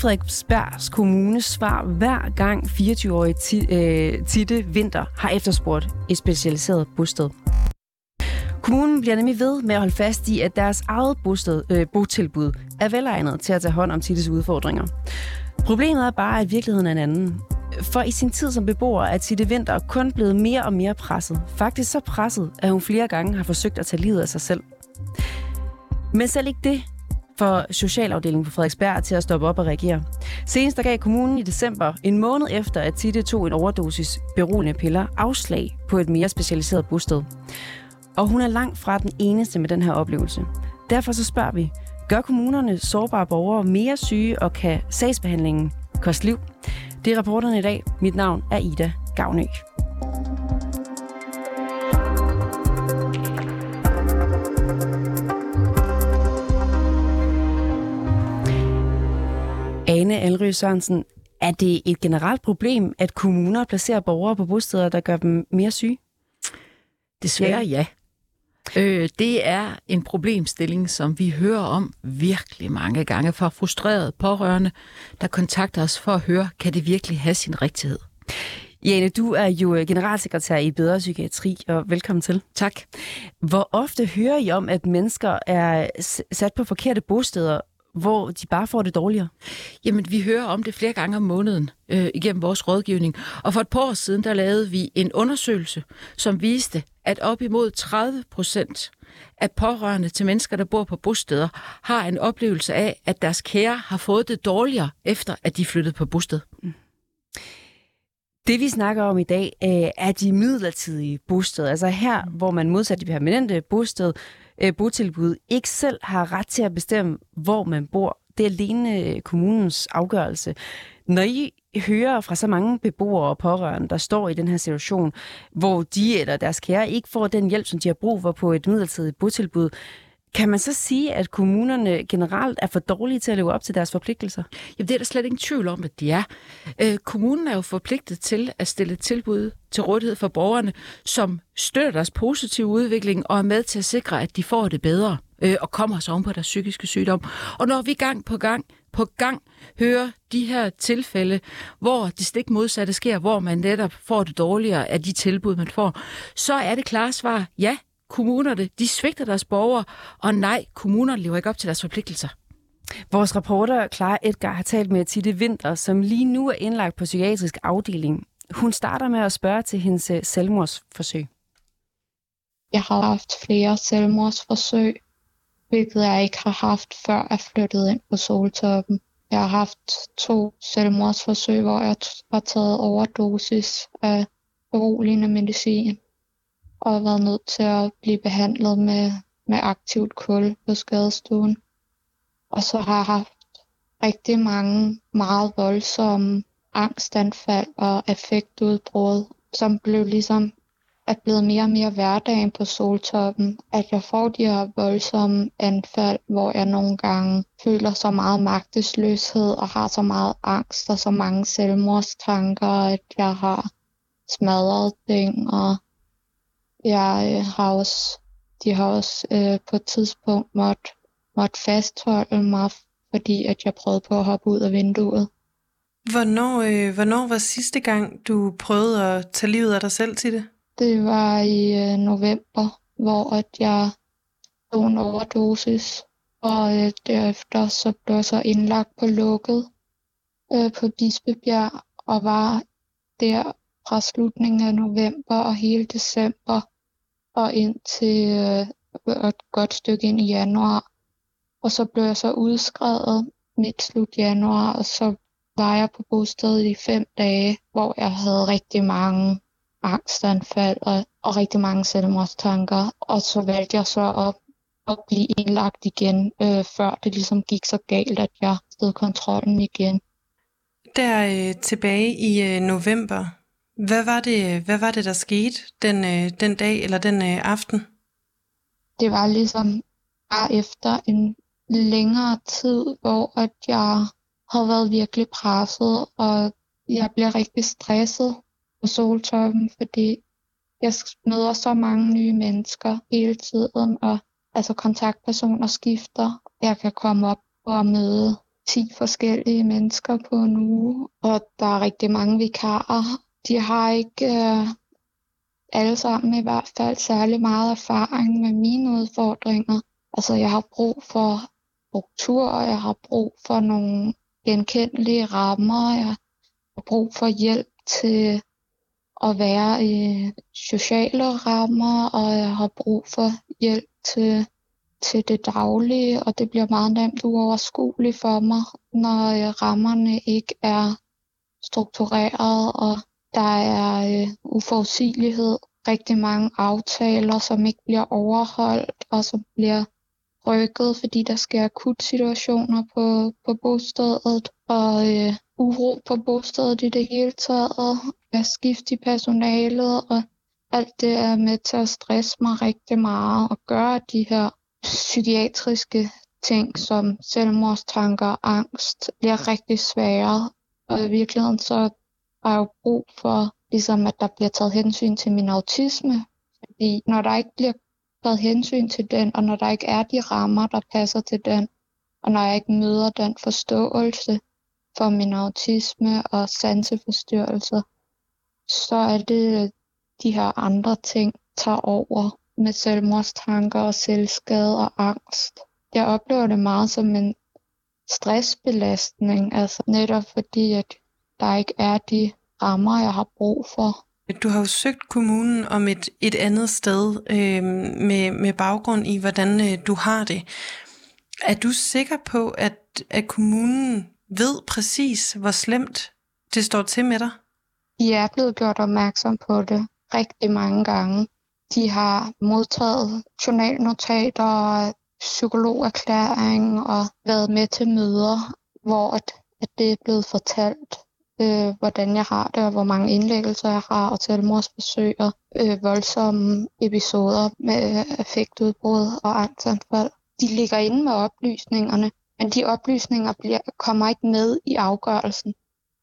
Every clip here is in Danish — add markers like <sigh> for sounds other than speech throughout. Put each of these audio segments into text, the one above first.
Frederiksbergs kommunes svar hver gang 24-årige Ti- øh, Titte Vinter har efterspurgt et specialiseret bosted. Kommunen bliver nemlig ved med at holde fast i, at deres eget bosted, øh, botilbud er velegnet til at tage hånd om Tittes udfordringer. Problemet er bare, at virkeligheden er en anden. For i sin tid som beboer er Titte Vinter kun blevet mere og mere presset. Faktisk så presset, at hun flere gange har forsøgt at tage livet af sig selv. Men selv ikke det for Socialafdelingen på Frederiksberg til at stoppe op og reagere. Senest der gav kommunen i december, en måned efter at Titte tog en overdosis beroligende piller, afslag på et mere specialiseret bosted. Og hun er langt fra den eneste med den her oplevelse. Derfor så spørger vi, gør kommunerne sårbare borgere mere syge, og kan sagsbehandlingen koste liv? Det er rapporterne i dag. Mit navn er Ida Gavnø. Ane Alrø Sørensen, er det et generelt problem, at kommuner placerer borgere på bosteder, der gør dem mere syge? Desværre ja. Øh, det er en problemstilling, som vi hører om virkelig mange gange fra frustrerede pårørende, der kontakter os for at høre, kan det virkelig have sin rigtighed? Jane, du er jo generalsekretær i Bedre Psykiatri, og velkommen til. Tak. Hvor ofte hører I om, at mennesker er sat på forkerte bosteder, hvor de bare får det dårligere? Jamen, vi hører om det flere gange om måneden øh, igennem vores rådgivning. Og for et par år siden, der lavede vi en undersøgelse, som viste, at op imod 30 procent af pårørende til mennesker, der bor på bosteder, har en oplevelse af, at deres kære har fået det dårligere, efter at de flyttede på bosted. Det vi snakker om i dag øh, er de midlertidige bosteder. Altså her, hvor man modsat de permanente bosted, øh, botilbud, ikke selv har ret til at bestemme, hvor man bor. Det er alene øh, kommunens afgørelse. Når I hører fra så mange beboere og pårørende, der står i den her situation, hvor de eller deres kære ikke får den hjælp, som de har brug for på et midlertidigt botilbud, kan man så sige, at kommunerne generelt er for dårlige til at leve op til deres forpligtelser? Jamen, det er der slet ingen tvivl om, at de er. Øh, kommunen er jo forpligtet til at stille tilbud til rådighed for borgerne, som støtter deres positive udvikling og er med til at sikre, at de får det bedre øh, og kommer sig om på deres psykiske sygdom. Og når vi gang på gang på gang hører de her tilfælde, hvor det stik modsatte sker, hvor man netop får det dårligere af de tilbud, man får, så er det klare svar, ja, kommunerne, de svigter deres borgere, og nej, kommunerne lever ikke op til deres forpligtelser. Vores reporter Clara Edgar har talt med Titte Vinter, som lige nu er indlagt på psykiatrisk afdeling. Hun starter med at spørge til hendes øh, selvmordsforsøg. Jeg har haft flere selvmordsforsøg, hvilket jeg ikke har haft før jeg flyttede ind på Soltoppen. Jeg har haft to selvmordsforsøg, hvor jeg har taget overdosis af beroligende medicin og været nødt til at blive behandlet med, med aktivt kul på skadestuen. Og så har jeg haft rigtig mange meget voldsomme angstanfald og affektudbrud, som blev ligesom er blevet mere og mere hverdagen på soltoppen, at jeg får de her voldsomme anfald, hvor jeg nogle gange føler så meget magtesløshed og har så meget angst og så mange selvmordstanker, at jeg har smadret ting, og jeg øh, har også, de har også øh, på et tidspunkt måtte, måtte fastholde mig, fordi at jeg prøvede på at hoppe ud af vinduet. Hvornår, øh, hvornår var sidste gang, du prøvede at tage livet af dig selv til det? Det var i øh, november, hvor at jeg tog en overdosis, og øh, derefter så blev jeg så indlagt på lukket øh, på Bispebjerg, og var der fra slutningen af november og hele december, og indtil øh, et godt stykke ind i januar. Og så blev jeg så udskrevet midt slut januar, og så var jeg på bostedet i fem dage, hvor jeg havde rigtig mange angstanfald og, og rigtig mange selvmordstanker. Og så valgte jeg så at, at blive indlagt igen, øh, før det ligesom gik så galt, at jeg stod kontrollen igen. Der øh, tilbage i øh, november, hvad var det, hvad var det der skete den, øh, den dag eller den øh, aften? Det var ligesom bare efter en længere tid, hvor at jeg havde været virkelig presset, og jeg blev rigtig stresset på soltoppen, fordi jeg møder så mange nye mennesker hele tiden, og altså kontaktpersoner skifter. Jeg kan komme op og møde 10 forskellige mennesker på en uge, og der er rigtig mange vikarer. De har ikke øh, alle sammen i hvert fald særlig meget erfaring med mine udfordringer. Altså jeg har brug for struktur, og jeg har brug for nogle genkendelige rammer. Jeg har brug for hjælp til at være i sociale rammer, og jeg har brug for hjælp til, til det daglige, og det bliver meget nemt uoverskueligt for mig, når øh, rammerne ikke er struktureret, og der er øh, uforudsigelighed, rigtig mange aftaler, som ikke bliver overholdt, og som bliver rykket, fordi der sker akut situationer på, på bostedet, og øh, uro på bostedet i det hele taget, og skift i personalet, og alt det er med til at stresse mig rigtig meget, og gøre de her psykiatriske ting, som selvmordstanker og angst, bliver rigtig svære. Og i virkeligheden så har jo brug for, ligesom at der bliver taget hensyn til min autisme, fordi når der ikke bliver taget hensyn til den, og når der ikke er de rammer, der passer til den, og når jeg ikke møder den forståelse for min autisme og sanseforstyrrelser, så er det øh, de her andre ting tager over med selvmordstanker og selvskade og angst. Jeg oplever det meget som en stressbelastning, altså netop fordi, at der ikke er de rammer, jeg har brug for. Du har jo søgt kommunen om et, et andet sted øh, med, med baggrund i, hvordan øh, du har det. Er du sikker på, at, at kommunen ved præcis, hvor slemt det står til med dig? Jeg er blevet gjort opmærksom på det rigtig mange gange. De har modtaget journalnotater, psykologerklæring og været med til møder, hvor at, at det er blevet fortalt øh, hvordan jeg har det, og hvor mange indlæggelser jeg har, og selvmordsbesøg, og øh, voldsomme episoder med øh, affektudbrud og angstanfald. De ligger inde med oplysningerne, men de oplysninger bliver, kommer ikke med i afgørelsen.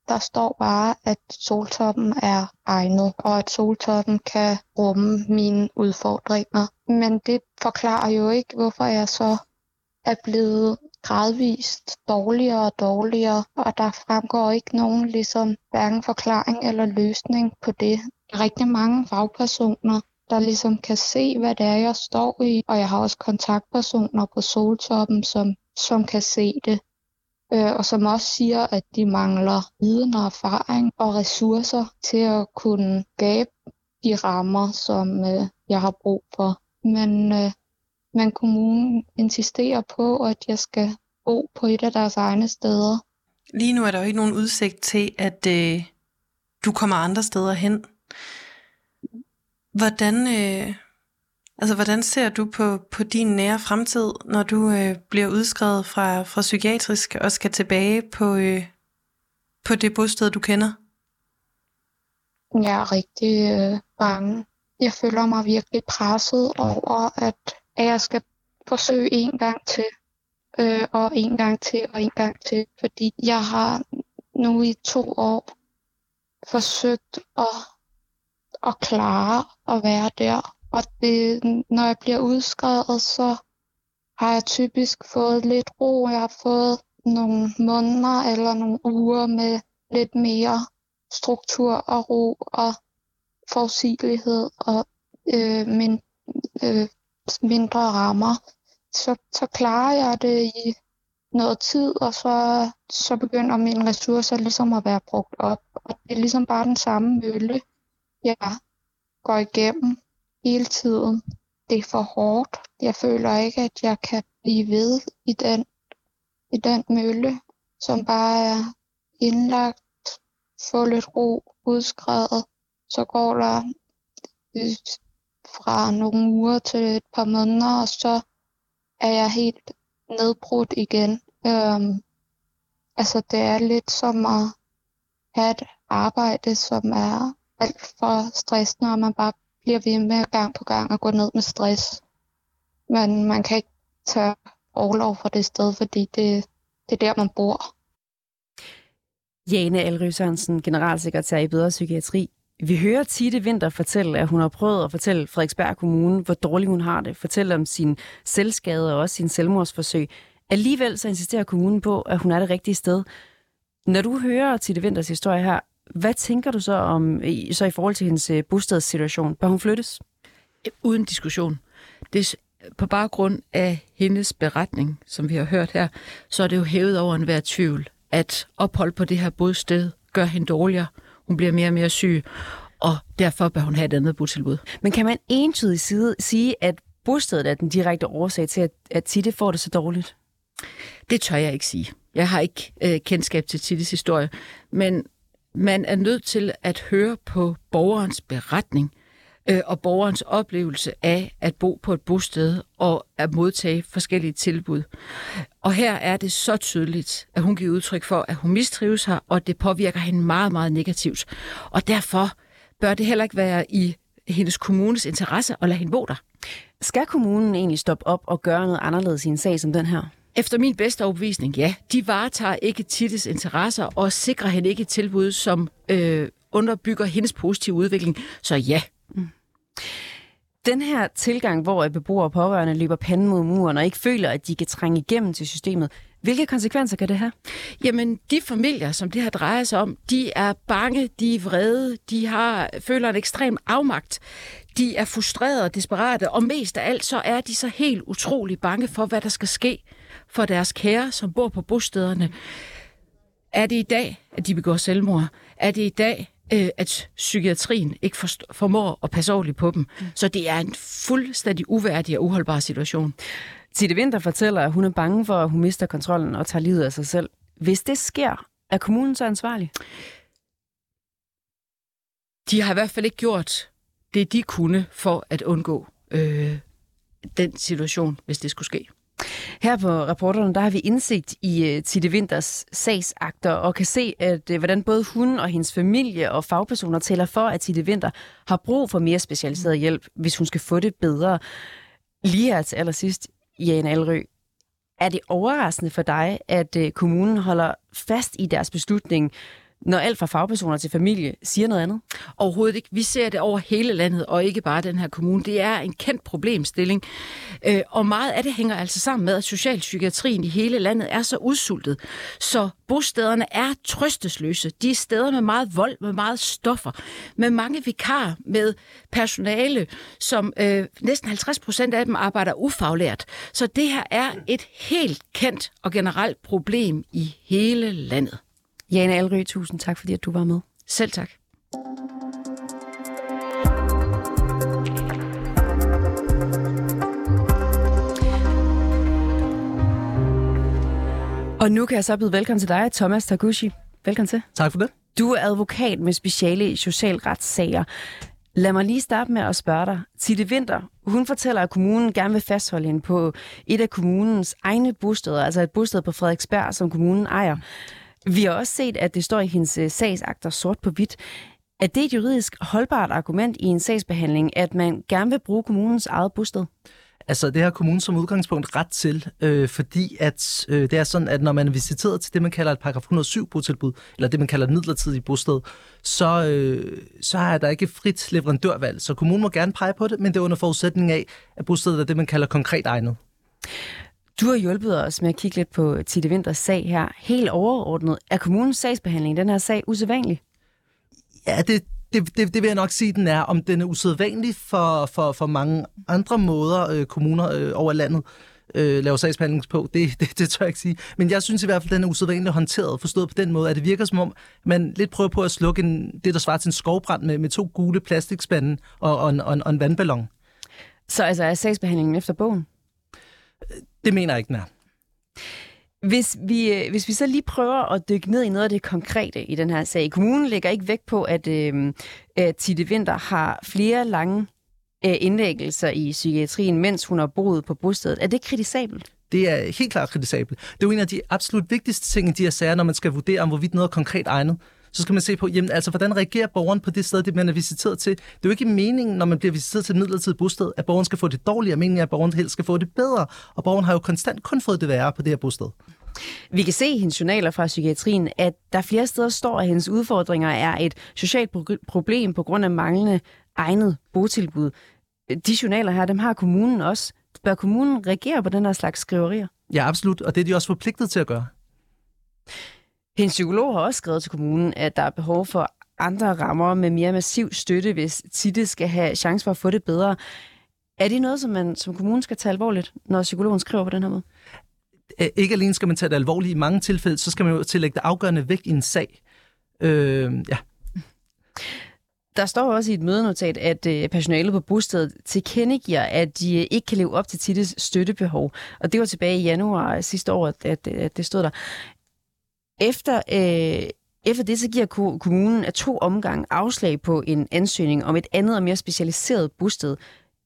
Der står bare, at soltoppen er egnet, og at soltoppen kan rumme mine udfordringer. Men det forklarer jo ikke, hvorfor jeg så er blevet gradvist dårligere og dårligere, og der fremgår ikke nogen ligesom hverken forklaring eller løsning på det. Der er rigtig mange fagpersoner, der ligesom kan se, hvad det er, jeg står i, og jeg har også kontaktpersoner på Soltoppen, som, som kan se det, øh, og som også siger, at de mangler viden og erfaring og ressourcer til at kunne skabe de rammer, som øh, jeg har brug for. Men øh, men kommunen insisterer på, at jeg skal bo på et af deres egne steder. Lige nu er der jo ikke nogen udsigt til, at øh, du kommer andre steder hen. Hvordan, øh, altså, hvordan ser du på, på din nære fremtid, når du øh, bliver udskrevet fra, fra psykiatrisk og skal tilbage på, øh, på det bosted, du kender? Jeg er rigtig øh, bange. Jeg føler mig virkelig presset over, at at jeg skal forsøge en gang til, øh, og en gang til, og en gang til, fordi jeg har nu i to år forsøgt at, at klare at være der. Og det, når jeg bliver udskrevet, så har jeg typisk fået lidt ro. Jeg har fået nogle måneder eller nogle uger med lidt mere struktur og ro og forudsigelighed. Og øh, min øh, mindre rammer, så, så klarer jeg det i noget tid, og så, så begynder mine ressourcer ligesom at være brugt op. Og det er ligesom bare den samme mølle, jeg går igennem hele tiden. Det er for hårdt. Jeg føler ikke, at jeg kan blive ved i den, i den mølle, som bare er indlagt, få lidt ro, udskrevet. Så går der øh, fra nogle uger til et par måneder, og så er jeg helt nedbrudt igen. Øhm, altså det er lidt som at have et arbejde, som er alt for stressende, og man bare bliver ved med gang på gang at gå ned med stress. Men man kan ikke tage overlov fra det sted, fordi det, det er der, man bor. Jane Alry Sørensen, generalsekretær i Bedre Psykiatri. Vi hører Tite Vinter fortælle, at hun har prøvet at fortælle Frederiksberg Kommune, hvor dårligt hun har det. Fortælle om sin selvskade og også sin selvmordsforsøg. Alligevel så insisterer kommunen på, at hun er det rigtige sted. Når du hører Tite Vinters historie her, hvad tænker du så om så i forhold til hendes øh, bostadssituation? Bør hun flyttes? Uden diskussion. Det er på baggrund af hendes beretning, som vi har hørt her, så er det jo hævet over enhver tvivl, at ophold på det her bosted gør hende dårligere. Hun bliver mere og mere syg, og derfor bør hun have et andet botilbud. Men kan man entydigt sige, at bostedet er den direkte årsag til, at, at Titte får det så dårligt? Det tør jeg ikke sige. Jeg har ikke øh, kendskab til Tittes historie, men man er nødt til at høre på borgerens beretning øh, og borgerens oplevelse af at bo på et bosted og at modtage forskellige tilbud. Og her er det så tydeligt, at hun giver udtryk for, at hun mistrives her, og det påvirker hende meget, meget negativt. Og derfor bør det heller ikke være i hendes kommunes interesse at lade hende bo der. Skal kommunen egentlig stoppe op og gøre noget anderledes i en sag som den her? Efter min bedste overbevisning, ja. De varetager ikke Tittes interesser og sikrer hende ikke et tilbud, som øh, underbygger hendes positive udvikling. Så ja. Den her tilgang, hvor beboere og pårørende løber panden mod muren og ikke føler, at de kan trænge igennem til systemet, hvilke konsekvenser kan det have? Jamen, de familier, som det her drejer sig om, de er bange, de er vrede, de har, føler en ekstrem afmagt, de er frustrerede og desperate, og mest af alt så er de så helt utrolig bange for, hvad der skal ske for deres kære, som bor på bostederne. Er det i dag, at de begår selvmord? Er det i dag, øh, at psykiatrien ikke formår at passe ordentligt på dem? Mm. Så det er en fuldstændig uværdig og uholdbar situation. Tite Winter fortæller, at hun er bange for, at hun mister kontrollen og tager livet af sig selv. Hvis det sker, er kommunen så ansvarlig? De har i hvert fald ikke gjort det, de kunne for at undgå øh, den situation, hvis det skulle ske. Her på rapporterne, der har vi indsigt i øh, uh, Tite Winters sagsakter og kan se, at uh, hvordan både hun og hendes familie og fagpersoner taler for, at Tite Winter har brug for mere specialiseret hjælp, hvis hun skal få det bedre. Lige her til allersidst, Jane Alrø, er det overraskende for dig, at uh, kommunen holder fast i deres beslutning, når alt fra fagpersoner til familie siger noget andet? Overhovedet ikke. Vi ser det over hele landet, og ikke bare den her kommune. Det er en kendt problemstilling. Øh, og meget af det hænger altså sammen med, at socialpsykiatrien i hele landet er så udsultet. Så bostederne er trøstesløse. De er steder med meget vold, med meget stoffer, med mange vikar, med personale, som øh, næsten 50 procent af dem arbejder ufaglært. Så det her er et helt kendt og generelt problem i hele landet. Jane Alry, tusind tak, fordi at du var med. Selv tak. Og nu kan jeg så byde velkommen til dig, Thomas Taguchi. Velkommen til. Tak for det. Du er advokat med speciale i socialretssager. Lad mig lige starte med at spørge dig. Titte Vinter, hun fortæller, at kommunen gerne vil fastholde hende på et af kommunens egne bosteder, altså et bosted på Frederiksberg, som kommunen ejer. Vi har også set, at det står i hendes øh, sagsakter sort på hvidt. Er det et juridisk holdbart argument i en sagsbehandling, at man gerne vil bruge kommunens eget bosted? Altså, det har kommunen som udgangspunkt ret til, øh, fordi at øh, det er sådan, at når man er visiteret til det, man kalder et paragraf 107 botilbud, eller det, man kalder et midlertidigt bosted, så, øh, så har der ikke frit leverandørvalg. Så kommunen må gerne pege på det, men det er under forudsætning af, at bostedet er det, man kalder konkret egnet. Du har hjulpet os med at kigge lidt på Tite Winters sag her. Helt overordnet, er kommunens sagsbehandling den her sag usædvanlig? Ja, det, det, det, det vil jeg nok sige, den er. Om den er usædvanlig for, for, for mange andre måder, øh, kommuner øh, over landet øh, laver sagsbehandling på, det, <laughs> det, det tør jeg ikke sige. Men jeg synes i hvert fald, den er usædvanligt håndteret, forstået på den måde, at det virker som om, man lidt prøver på at slukke en, det, der svarer til en skovbrand med, med to gule plastikspande og, og, en, og, en, og en vandballon. Så altså er sagsbehandlingen efter bogen? Det mener jeg ikke, den er. Hvis vi, øh, hvis vi så lige prøver at dykke ned i noget af det konkrete i den her sag. Kommunen lægger ikke vægt på, at øh, Tite Vinter har flere lange øh, indlæggelser i psykiatrien, mens hun har boet på bostedet. Er det kritisabelt? Det er helt klart kritisabelt. Det er jo en af de absolut vigtigste ting i de her sager, når man skal vurdere, om hvorvidt noget er konkret egnet så skal man se på, jamen, altså, hvordan reagerer borgeren på det sted, det man er visiteret til. Det er jo ikke meningen, når man bliver visiteret til et midlertidigt bosted, at borgeren skal få det dårligere. Meningen er, at borgeren helst skal få det bedre. Og borgeren har jo konstant kun fået det værre på det her bosted. Vi kan se i hendes journaler fra psykiatrien, at der flere steder står, at hendes udfordringer er et socialt problem på grund af manglende egnet botilbud. De journaler her, dem har kommunen også. Bør kommunen reagere på den her slags skriverier? Ja, absolut, og det er de også forpligtet til at gøre. Hendes psykolog har også skrevet til kommunen, at der er behov for andre rammer med mere massiv støtte, hvis Titte skal have chance for at få det bedre. Er det noget, som man som kommune skal tage alvorligt, når psykologen skriver på den her måde? Ikke alene skal man tage det alvorligt i mange tilfælde, så skal man jo tillægge det afgørende vægt i en sag. Øh, ja. Der står også i et mødenotat, at øh, personalet på bostedet tilkendegiver, at de øh, ikke kan leve op til Tittes støttebehov. Og det var tilbage i januar sidste år, at det stod der. Efter, øh, efter det så giver kommunen af to omgange afslag på en ansøgning om et andet og mere specialiseret bosted.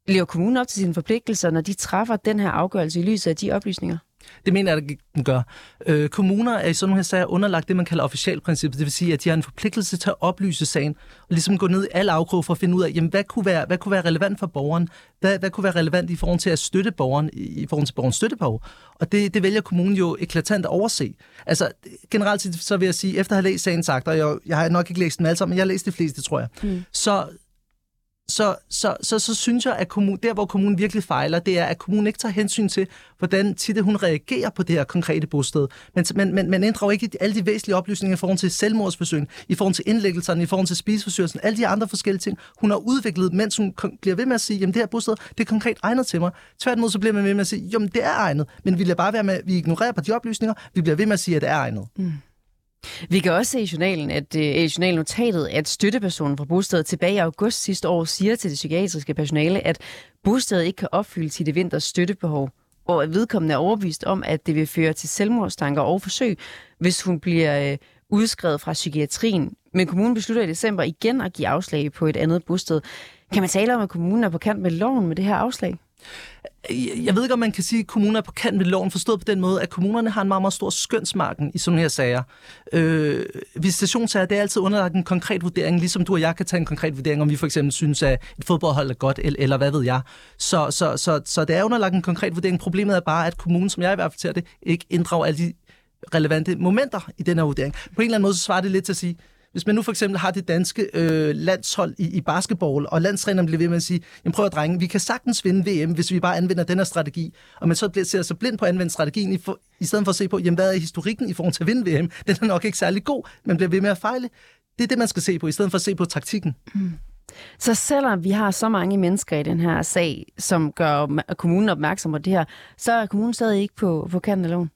Lever kommunen op til sine forpligtelser, når de træffer den her afgørelse i lyset af de oplysninger? Det mener jeg, at den gør. Øh, kommuner er i sådan nogle sager underlagt det, man kalder officialprincippet. Det vil sige, at de har en forpligtelse til at oplyse sagen, og ligesom gå ned i alle afkroge for at finde ud af, jamen, hvad, kunne være, hvad kunne være relevant for borgeren? Hvad, hvad kunne være relevant i forhold til at støtte borgeren, i forhold til borgerens støttebehov? Og det, det vælger kommunen jo eklatant at overse. Altså, generelt så vil jeg sige, efter at have læst sagen sagt, og jeg, jeg har nok ikke læst dem alle sammen, men jeg har læst de fleste, tror jeg, mm. så, så, så, så, så synes jeg, at kommun, der, hvor kommunen virkelig fejler, det er, at kommunen ikke tager hensyn til, hvordan Titte hun reagerer på det her konkrete bosted. Men man, man, man ændrer jo ikke alle de væsentlige oplysninger i forhold til selvmordsforsøg, i forhold til indlæggelserne, i forhold til spiseforstyrrelsen, alle de andre forskellige ting, hun har udviklet, mens hun bliver ved med at sige, jamen det her bosted, det er konkret egnet til mig. Tværtimod så bliver man ved med at sige, jamen det er egnet, men vi lader bare være med, vi ignorerer på de oplysninger, vi bliver ved med at sige, at det er egnet. Mm. Vi kan også se i journalen, at øh, i journalnotatet, at støttepersonen fra bostedet tilbage i august sidste år siger til det psykiatriske personale, at bostedet ikke kan opfylde sit vinters støttebehov, og at vedkommende er overbevist om, at det vil føre til selvmordstanker og forsøg, hvis hun bliver øh, udskrevet fra psykiatrien. Men kommunen beslutter i december igen at give afslag på et andet bosted. Kan man tale om, at kommunen er på kant med loven med det her afslag? Jeg ved ikke, om man kan sige, at kommuner er på kant med loven, forstået på den måde, at kommunerne har en meget, meget stor skønsmarken i sådan her sager. Øh, visitationssager, det er altid underlagt en konkret vurdering, ligesom du og jeg kan tage en konkret vurdering, om vi for eksempel synes, at et fodboldhold er godt, eller, eller hvad ved jeg. Så, så, så, så det er underlagt en konkret vurdering. Problemet er bare, at kommunen, som jeg i hvert fald ser det, ikke inddrager alle de relevante momenter i den her vurdering. På en eller anden måde så svarer det lidt til at sige, hvis man nu for eksempel har det danske øh, landshold i, i basketball, og landstræneren bliver ved med at sige, jamen prøv at drenge, vi kan sagtens vinde VM, hvis vi bare anvender den her strategi. Og man så bliver, ser så blind på at anvende strategien, i, for, i stedet for at se på, jamen hvad er historikken i forhold til at vinde VM? <laughs> Den er nok ikke særlig god, men bliver ved med at fejle. Det er det, man skal se på, i stedet for at se på taktikken. Mm. Så selvom vi har så mange mennesker i den her sag, som gør kommunen opmærksom på det her, så er kommunen stadig ikke på, på kanten af loven?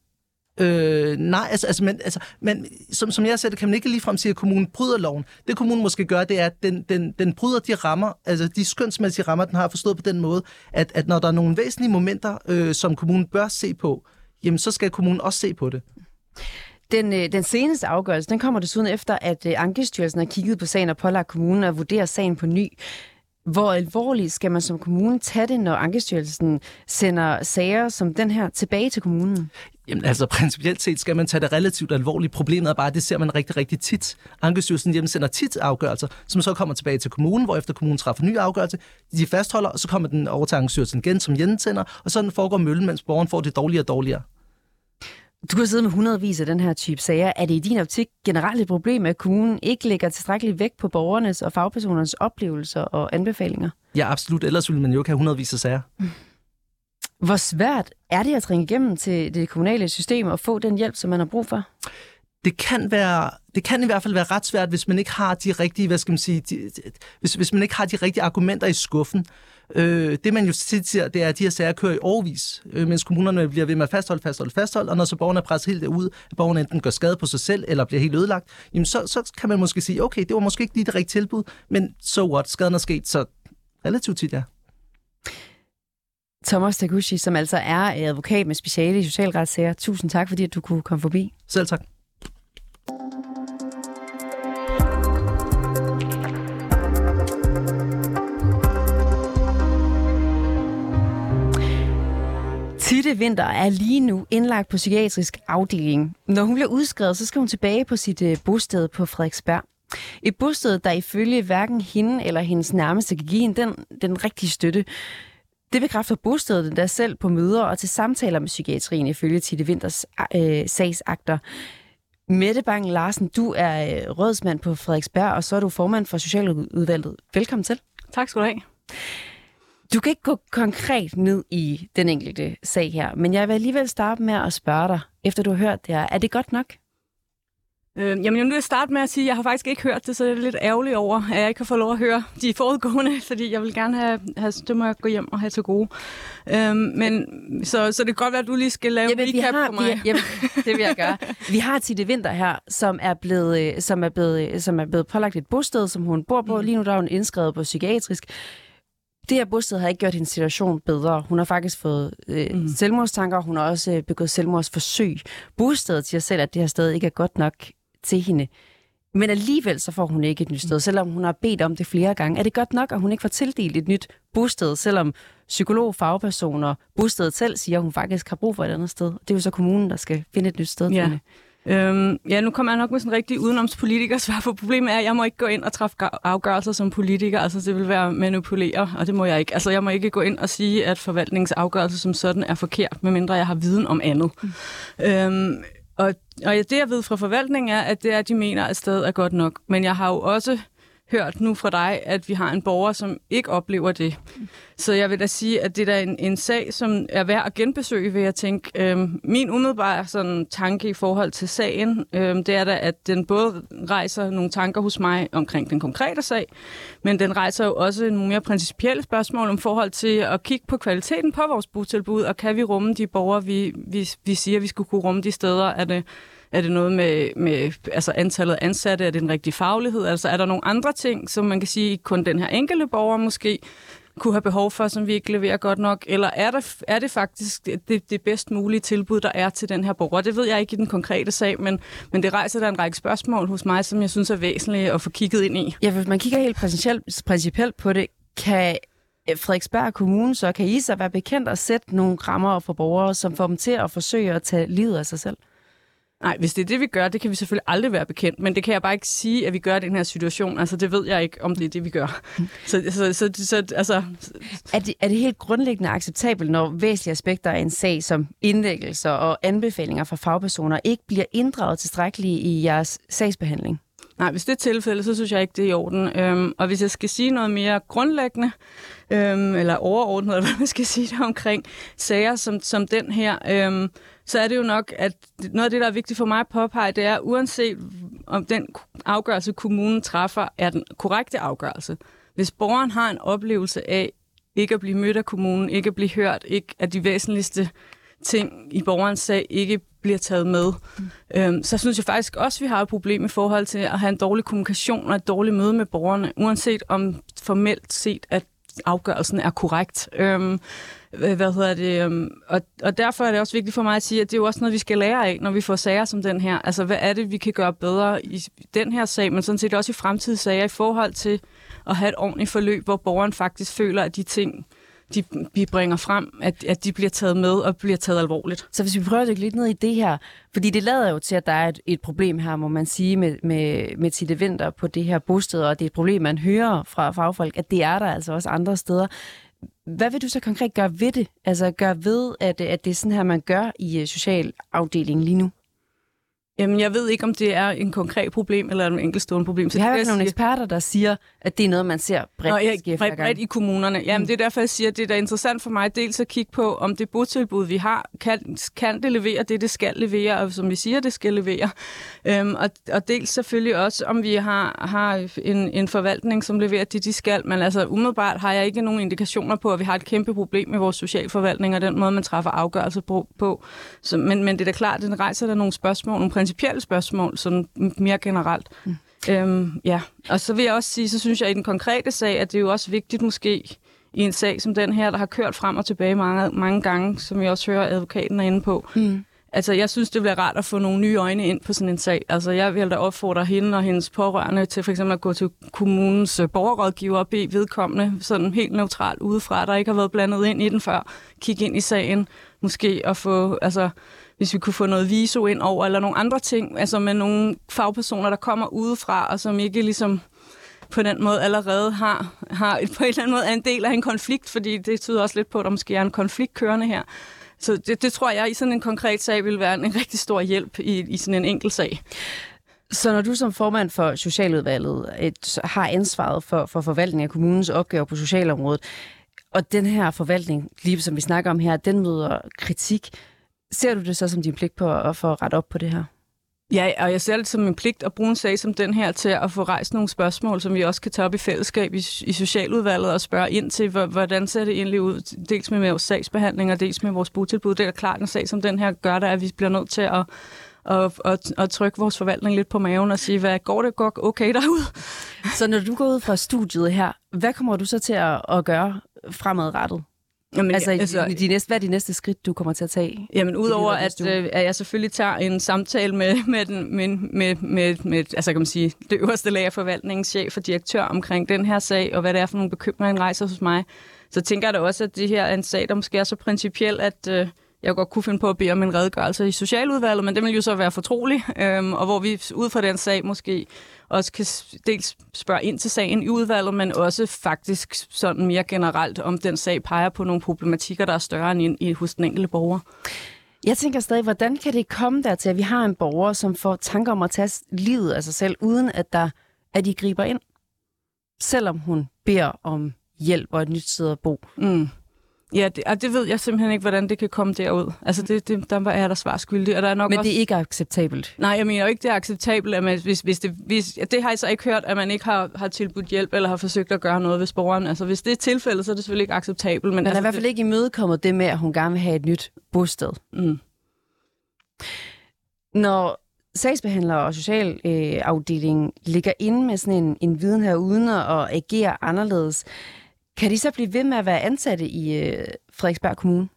Øh, nej, altså, altså, men, altså men, som, som jeg ser det, kan man ikke ligefrem sige, at kommunen bryder loven. Det kommunen måske gør, det er, at den, den, den bryder de rammer, altså de skønsmæssige rammer, den har forstået på den måde, at, at når der er nogle væsentlige momenter, øh, som kommunen bør se på, jamen så skal kommunen også se på det. Den, øh, den seneste afgørelse, den kommer desuden efter, at øh, Ankestyrelsen har kigget på sagen og pålagt kommunen at vurdere sagen på ny. Hvor alvorligt skal man som kommune tage det, når Ankestyrelsen sender sager som den her tilbage til kommunen? Jamen altså, principielt set skal man tage det relativt alvorligt. Problemet er bare, at det ser man rigtig, rigtig tit. Ankestyrelsen hjemmesender tit afgørelser, som så kommer tilbage til kommunen, hvor efter kommunen træffer ny afgørelse. De fastholder, og så kommer den over til Ankestyrelsen igen som hjensender, og sådan foregår møllen, mens borgeren får det dårligere og dårligere. Du har siddet med hundredvis af den her type sager. Er det i din optik generelt et problem, at kommunen ikke lægger tilstrækkeligt vægt på borgernes og fagpersonernes oplevelser og anbefalinger? Ja, absolut. Ellers ville man jo ikke have hundredvis af sager. Hvor svært er det at trænge igennem til det kommunale system og få den hjælp, som man har brug for? det kan være, det kan i hvert fald være ret svært, hvis man ikke har de rigtige, hvad skal man sige, de, hvis, hvis man ikke har de rigtige argumenter i skuffen. Øh, det man jo tit ser, det er, at de her sager kører i overvis, øh, mens kommunerne bliver ved med at fastholde, fastholde, fastholde, og når så borgerne er presset helt derud, at borgerne enten gør skade på sig selv, eller bliver helt ødelagt, jamen så, så kan man måske sige, okay, det var måske ikke lige det rigtige tilbud, men so what, skaden er sket, så relativt tit ja. Thomas Taguchi, som altså er advokat med speciale i socialretssager. Tusind tak, fordi du kunne komme forbi. Selv tak. Tite Vinter er lige nu indlagt på psykiatrisk afdeling. Når hun bliver udskrevet, så skal hun tilbage på sit øh, bosted på Frederiksberg. Et bosted, der ifølge hverken hende eller hendes nærmeste kan give hende den, den rigtige støtte. Det bekræfter bostedet der selv på møder og til samtaler med psykiatrien ifølge Tite Vinters øh, sagsakter. Mette Bang Larsen, du er øh, rådsmand på Frederiksberg, og så er du formand for Socialudvalget. Velkommen til. Tak skal du have. Du kan ikke gå konkret ned i den enkelte sag her, men jeg vil alligevel starte med at spørge dig, efter du har hørt det her. Er det godt nok? Øh, jamen, jeg vil starte med at sige, at jeg har faktisk ikke hørt det, så jeg er lidt ærgerlig over, at jeg ikke har fået lov at høre de forudgående, <laughs> fordi jeg vil gerne have, have det må jeg gå hjem og have til gode. Øh, men, så, så det kan godt være, at du lige skal lave jamen, recap har, på mig. Vi, jamen, det vil jeg gøre. Vi har Tite Vinter her, som er blevet, øh, som er blevet, øh, som er blevet pålagt et bosted, som hun bor på. Mm. Lige nu der er hun indskrevet på psykiatrisk det her bosted har ikke gjort hendes situation bedre. Hun har faktisk fået øh, mm. selvmordstanker, hun har også øh, begået selvmordsforsøg. Bostedet siger selv, at det her sted ikke er godt nok til hende. Men alligevel så får hun ikke et nyt sted, selvom hun har bedt om det flere gange. Er det godt nok, at hun ikke får tildelt et nyt bosted, selvom psykolog, fagpersoner, bostedet selv siger, at hun faktisk har brug for et andet sted? Det er jo så kommunen, der skal finde et nyt sted ja. hende. Øhm, ja, nu kommer jeg nok med sådan en rigtig udenomspolitiker svar på problemet er, at jeg må ikke gå ind og træffe afgørelser som politiker. Altså, det vil være manipulere, og det må jeg ikke. Altså, jeg må ikke gå ind og sige, at forvaltningsafgørelse som sådan er forkert, medmindre jeg har viden om andet. Mm. Øhm, og, det, jeg ved fra forvaltningen, er, at det er, at de mener, at stedet er godt nok. Men jeg har jo også hørt nu fra dig, at vi har en borger, som ikke oplever det. Så jeg vil da sige, at det er en, en sag, som er værd at genbesøge, vil jeg tænke. Øhm, min umiddelbare sådan, tanke i forhold til sagen, øhm, det er da, at den både rejser nogle tanker hos mig omkring den konkrete sag, men den rejser jo også nogle mere principielle spørgsmål om forhold til at kigge på kvaliteten på vores botilbud, og kan vi rumme de borgere, vi, vi, vi siger, vi skulle kunne rumme de steder? Er det er det noget med, med altså antallet af ansatte? Er det en rigtig faglighed? Altså er der nogle andre ting, som man kan sige, kun den her enkelte borger måske kunne have behov for, som vi ikke leverer godt nok? Eller er, der, er det faktisk det, det bedst mulige tilbud, der er til den her borger? Det ved jeg ikke i den konkrete sag, men, men det rejser der en række spørgsmål hos mig, som jeg synes er væsentlige at få kigget ind i. Ja, hvis man kigger helt principielt, principielt på det, kan Frederiksberg Kommune, så kan I så være bekendt at sætte nogle rammer for borgere, som får dem til at forsøge at tage livet af sig selv? Nej, hvis det er det, vi gør, det kan vi selvfølgelig aldrig være bekendt, men det kan jeg bare ikke sige, at vi gør i den her situation. Altså, det ved jeg ikke, om det er det, vi gør. <laughs> Så, så, så, så altså... Er det, er det helt grundlæggende acceptabelt, når væsentlige aspekter af en sag som indlæggelser og anbefalinger fra fagpersoner ikke bliver inddraget tilstrækkeligt i jeres sagsbehandling? Nej, hvis det er tilfældet, så synes jeg ikke, det er i orden. Øhm, og hvis jeg skal sige noget mere grundlæggende, øhm, eller overordnet, eller <laughs> hvad man skal sige der omkring sager som, som den her, øhm, så er det jo nok, at noget af det, der er vigtigt for mig at påpege, det er, uanset om den afgørelse, kommunen træffer, er den korrekte afgørelse. Hvis borgeren har en oplevelse af ikke at blive mødt af kommunen, ikke at blive hørt, ikke at de væsentligste ting i borgerens sag ikke bliver taget med, mm. øhm, så synes jeg faktisk også, at vi har et problem i forhold til at have en dårlig kommunikation og et dårligt møde med borgerne, uanset om formelt set, at afgørelsen er korrekt. Øhm, øh, hvad hedder det? Øhm, og, og derfor er det også vigtigt for mig at sige, at det er jo også noget, vi skal lære af, når vi får sager som den her. Altså, hvad er det, vi kan gøre bedre i den her sag, men sådan set også i fremtidige sager i forhold til at have et ordentligt forløb, hvor borgeren faktisk føler, at de ting, de, vi bringer frem, at, at de bliver taget med og bliver taget alvorligt. Så hvis vi prøver at dykke lidt ned i det her, fordi det lader jo til, at der er et, et problem her, må man sige, med, med, med Tite Vinter på det her bosted, og det er et problem, man hører fra fagfolk, at det er der altså også andre steder. Hvad vil du så konkret gøre ved det? Altså gøre ved, at, at det er sådan her, man gør i øh, socialafdelingen lige nu? Jamen, jeg ved ikke, om det er en konkret problem eller en enkeltstående problem. Så Vi har jo nogle eksperter, der siger, at det er noget, man ser bredt, Nå, ja, bredt, bredt i kommunerne. Jamen, mm. det er derfor, jeg siger, at det er interessant for mig dels at kigge på, om det botilbud, vi har, kan, kan det levere det, det skal levere, og som vi siger, det skal levere. Øhm, og, og dels selvfølgelig også, om vi har, har en, en forvaltning, som leverer det, de skal. Men altså, umiddelbart har jeg ikke nogen indikationer på, at vi har et kæmpe problem med vores socialforvaltning og den måde, man træffer afgørelser på. på. Så, men, men det er da klart, at den rejser der nogle spørgsmål, nogle principielle spørgsmål, sådan mere generelt. Mm. Øhm, ja, og så vil jeg også sige, så synes jeg i den konkrete sag, at det er jo også vigtigt måske i en sag som den her, der har kørt frem og tilbage mange, mange gange, som jeg også hører advokaten er inde på, mm altså, jeg synes, det bliver rart at få nogle nye øjne ind på sådan en sag. Altså, jeg vil da opfordre hende og hendes pårørende til for eksempel at gå til kommunens øh, borgerrådgiver og bede vedkommende sådan helt neutralt udefra, der ikke har været blandet ind i den før, kigge ind i sagen, måske at få, altså, hvis vi kunne få noget viso ind over, eller nogle andre ting, altså med nogle fagpersoner, der kommer udefra, og som ikke ligesom på den måde allerede har, har på en eller anden måde er en del af en konflikt, fordi det tyder også lidt på, at der måske er en konflikt kørende her. Så det, det tror jeg i sådan en konkret sag vil være en, en rigtig stor hjælp i, i sådan en enkelt sag. Så når du som formand for Socialudvalget et, har ansvaret for, for forvaltning af kommunens opgaver på socialområdet, og den her forvaltning, lige som vi snakker om her, den møder kritik, ser du det så som din pligt på at få ret op på det her? Ja, og jeg ser det som en pligt at bruge en sag som den her til at få rejst nogle spørgsmål, som vi også kan tage op i fællesskab i, i Socialudvalget og spørge ind til, hvordan ser det egentlig ud, dels med vores sagsbehandling og dels med vores botilbud. Det er klart, en sag som den her gør der, at vi bliver nødt til at og, og, og trykke vores forvaltning lidt på maven og sige, hvad går det godt okay derude? Så når du går ud fra studiet her, hvad kommer du så til at, at gøre fremadrettet? Jamen, altså, altså de næste, hvad er de næste skridt, du kommer til at tage? Jamen, udover at, øh, at jeg selvfølgelig tager en samtale med, med, den, med, med, med, med altså, kan man sige, det øverste lag af forvaltningens chef og direktør omkring den her sag, og hvad det er for nogle bekymringer, en rejser hos mig, så tænker jeg da også, at det her er en sag, der måske er så principiel, at øh, jeg godt kunne finde på at bede om en redegørelse i Socialudvalget, men det vil jo så være fortrolig, øhm, og hvor vi ud fra den sag måske også kan dels spørge ind til sagen i udvalget, men også faktisk sådan mere generelt, om den sag peger på nogle problematikker, der er større end i, hos den enkelte borger. Jeg tænker stadig, hvordan kan det komme der til, at vi har en borger, som får tanker om at tage livet af sig selv, uden at, der, at de griber ind, selvom hun beder om hjælp og et nyt sted at bo? Mm. Ja, det, og det ved jeg simpelthen ikke, hvordan det kan komme derud. Altså, det, det, der er der svar skyldig. Og der er nok Men også... det er ikke acceptabelt? Nej, jeg mener jo ikke, det er acceptabelt, at man, hvis, hvis det, hvis, det har jeg så ikke hørt, at man ikke har, har tilbudt hjælp eller har forsøgt at gøre noget ved borgeren. Altså, hvis det er tilfældet, så er det selvfølgelig ikke acceptabelt. Men, men altså, er i hvert fald ikke imødekommet det med, at hun gerne vil have et nyt bosted. Mm. Når sagsbehandler og socialafdelingen øh, ligger inde med sådan en, en viden her, uden at agere anderledes, kan de så blive ved med at være ansatte i øh, Frederiksberg Kommune?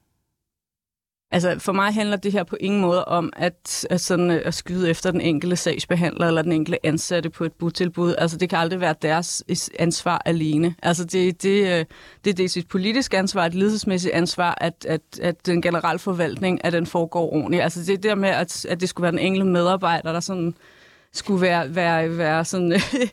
Altså, for mig handler det her på ingen måde om at, at, sådan, øh, at skyde efter den enkelte sagsbehandler eller den enkelte ansatte på et botilbud. Altså, det kan aldrig være deres ansvar alene. Altså, det, det, øh, det er dels et politisk ansvar, et ledelsesmæssigt ansvar, at, at, at den generelle forvaltning, at den foregår ordentligt. Altså, det er der med, at, at det skulle være den enkelte medarbejder, der sådan skulle være, være, være sådan,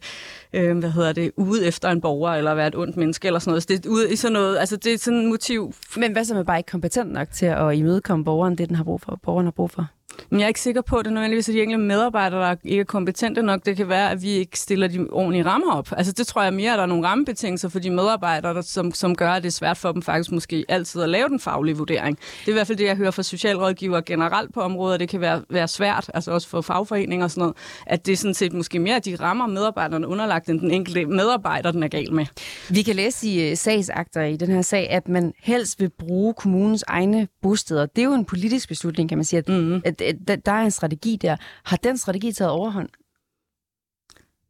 <laughs> øh, hvad hedder det, ude efter en borger, eller være et ondt menneske, eller sådan noget. Så det er ude i sådan noget, altså det er sådan et motiv. Men hvad så med bare ikke kompetent nok til at imødekomme borgeren, det den har brug for, borgeren har brug for? Men jeg er ikke sikker på, at det er nødvendigvis er de enkelte medarbejdere, der ikke er kompetente nok. Det kan være, at vi ikke stiller de ordentlige rammer op. Altså det tror jeg mere, at der er nogle rammebetingelser for de medarbejdere, der, som, som gør, at det er svært for dem faktisk måske altid at lave den faglige vurdering. Det er i hvert fald det, jeg hører fra socialrådgiver generelt på området. Det kan være, være svært, altså også for fagforeninger og sådan noget, at det er sådan set måske mere de rammer medarbejderne underlagt, end den enkelte medarbejder, den er gal med. Vi kan læse i uh, sagsakter i den her sag, at man helst vil bruge kommunens egne bosteder. Det er jo en politisk beslutning, kan man sige, at, mm-hmm. at Øh, der er en strategi der. Har den strategi taget overhånd?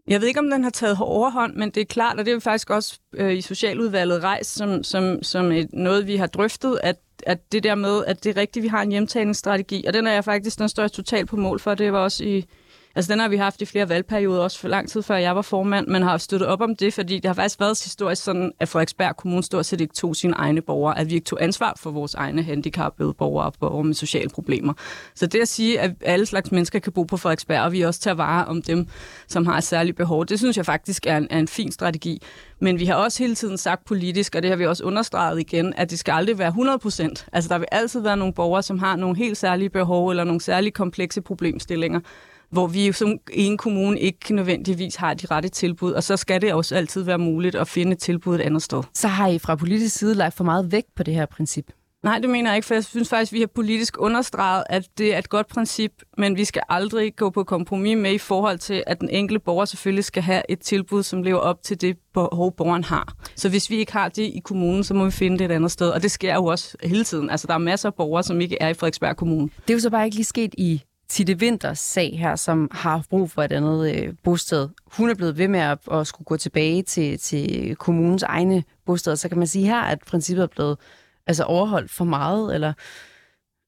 Jeg ved ikke, om den har taget overhånd, men det er klart, og det er faktisk også øh, i Socialudvalget rejst som, som, som et, noget, vi har drøftet, at, at det der med, at det er rigtigt, vi har en hjemtagningsstrategi, og den er jeg faktisk den står jeg totalt på mål for. Det var også i, Altså den har vi haft i flere valgperioder, også for lang tid før jeg var formand, men har støttet op om det, fordi det har faktisk været historisk sådan, at Frederiksberg Kommune stort set ikke tog sine egne borgere, at vi ikke tog ansvar for vores egne handicappede borgere og borgere med sociale problemer. Så det at sige, at alle slags mennesker kan bo på Frederiksberg, og vi også tager vare om dem, som har et særligt behov, det synes jeg faktisk er en, er en fin strategi. Men vi har også hele tiden sagt politisk, og det har vi også understreget igen, at det skal aldrig være 100 procent. Altså der vil altid være nogle borgere, som har nogle helt særlige behov eller nogle særlige komplekse problemstillinger hvor vi som en kommune ikke nødvendigvis har de rette tilbud, og så skal det også altid være muligt at finde et tilbud et andet sted. Så har I fra politisk side lagt for meget vægt på det her princip? Nej, det mener jeg ikke, for jeg synes faktisk, at vi har politisk understreget, at det er et godt princip, men vi skal aldrig gå på kompromis med i forhold til, at den enkelte borger selvfølgelig skal have et tilbud, som lever op til det behov, borgeren har. Så hvis vi ikke har det i kommunen, så må vi finde det et andet sted, og det sker jo også hele tiden. Altså, der er masser af borgere, som ikke er i Frederiksberg Kommune. Det er jo så bare ikke lige sket i Titte Winters sag her, som har brug for et andet øh, bosted. Hun er blevet ved med at, at skulle gå tilbage til, til kommunens egne bosteder. Så kan man sige her, at princippet er blevet altså, overholdt for meget, eller...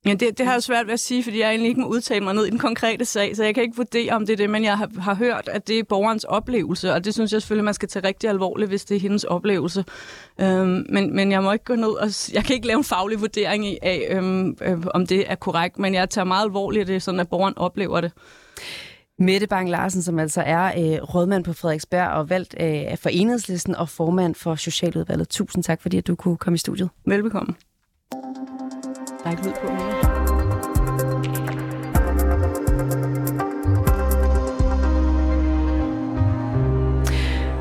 Ja, det, det har jeg svært ved at sige, fordi jeg egentlig ikke må udtale mig ned i den konkrete sag, så jeg kan ikke vurdere, om det er det, men jeg har, har hørt, at det er borgerens oplevelse, og det synes jeg selvfølgelig, man skal tage rigtig alvorligt, hvis det er hendes oplevelse. Øhm, men, men jeg må ikke gå ned og... Jeg kan ikke lave en faglig vurdering af, øhm, øh, om det er korrekt, men jeg tager meget alvorligt, at det er sådan, at borgeren oplever det. Mette Bang Larsen, som altså er øh, rådmand på Frederiksberg og valgt øh, for enhedslisten og formand for Socialudvalget. Tusind tak, fordi at du kunne komme i studiet. Velbekomme række lyd på mere.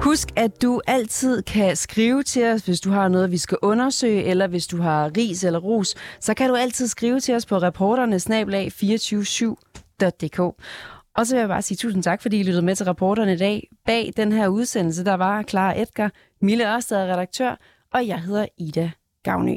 Husk, at du altid kan skrive til os, hvis du har noget, vi skal undersøge, eller hvis du har ris eller ros, så kan du altid skrive til os på reporterne 247.dk. Og så vil jeg bare sige tusind tak, fordi I lyttede med til reporterne i dag. Bag den her udsendelse, der var Clara Edgar, Mille Ørsted redaktør, og jeg hedder Ida Gavnø.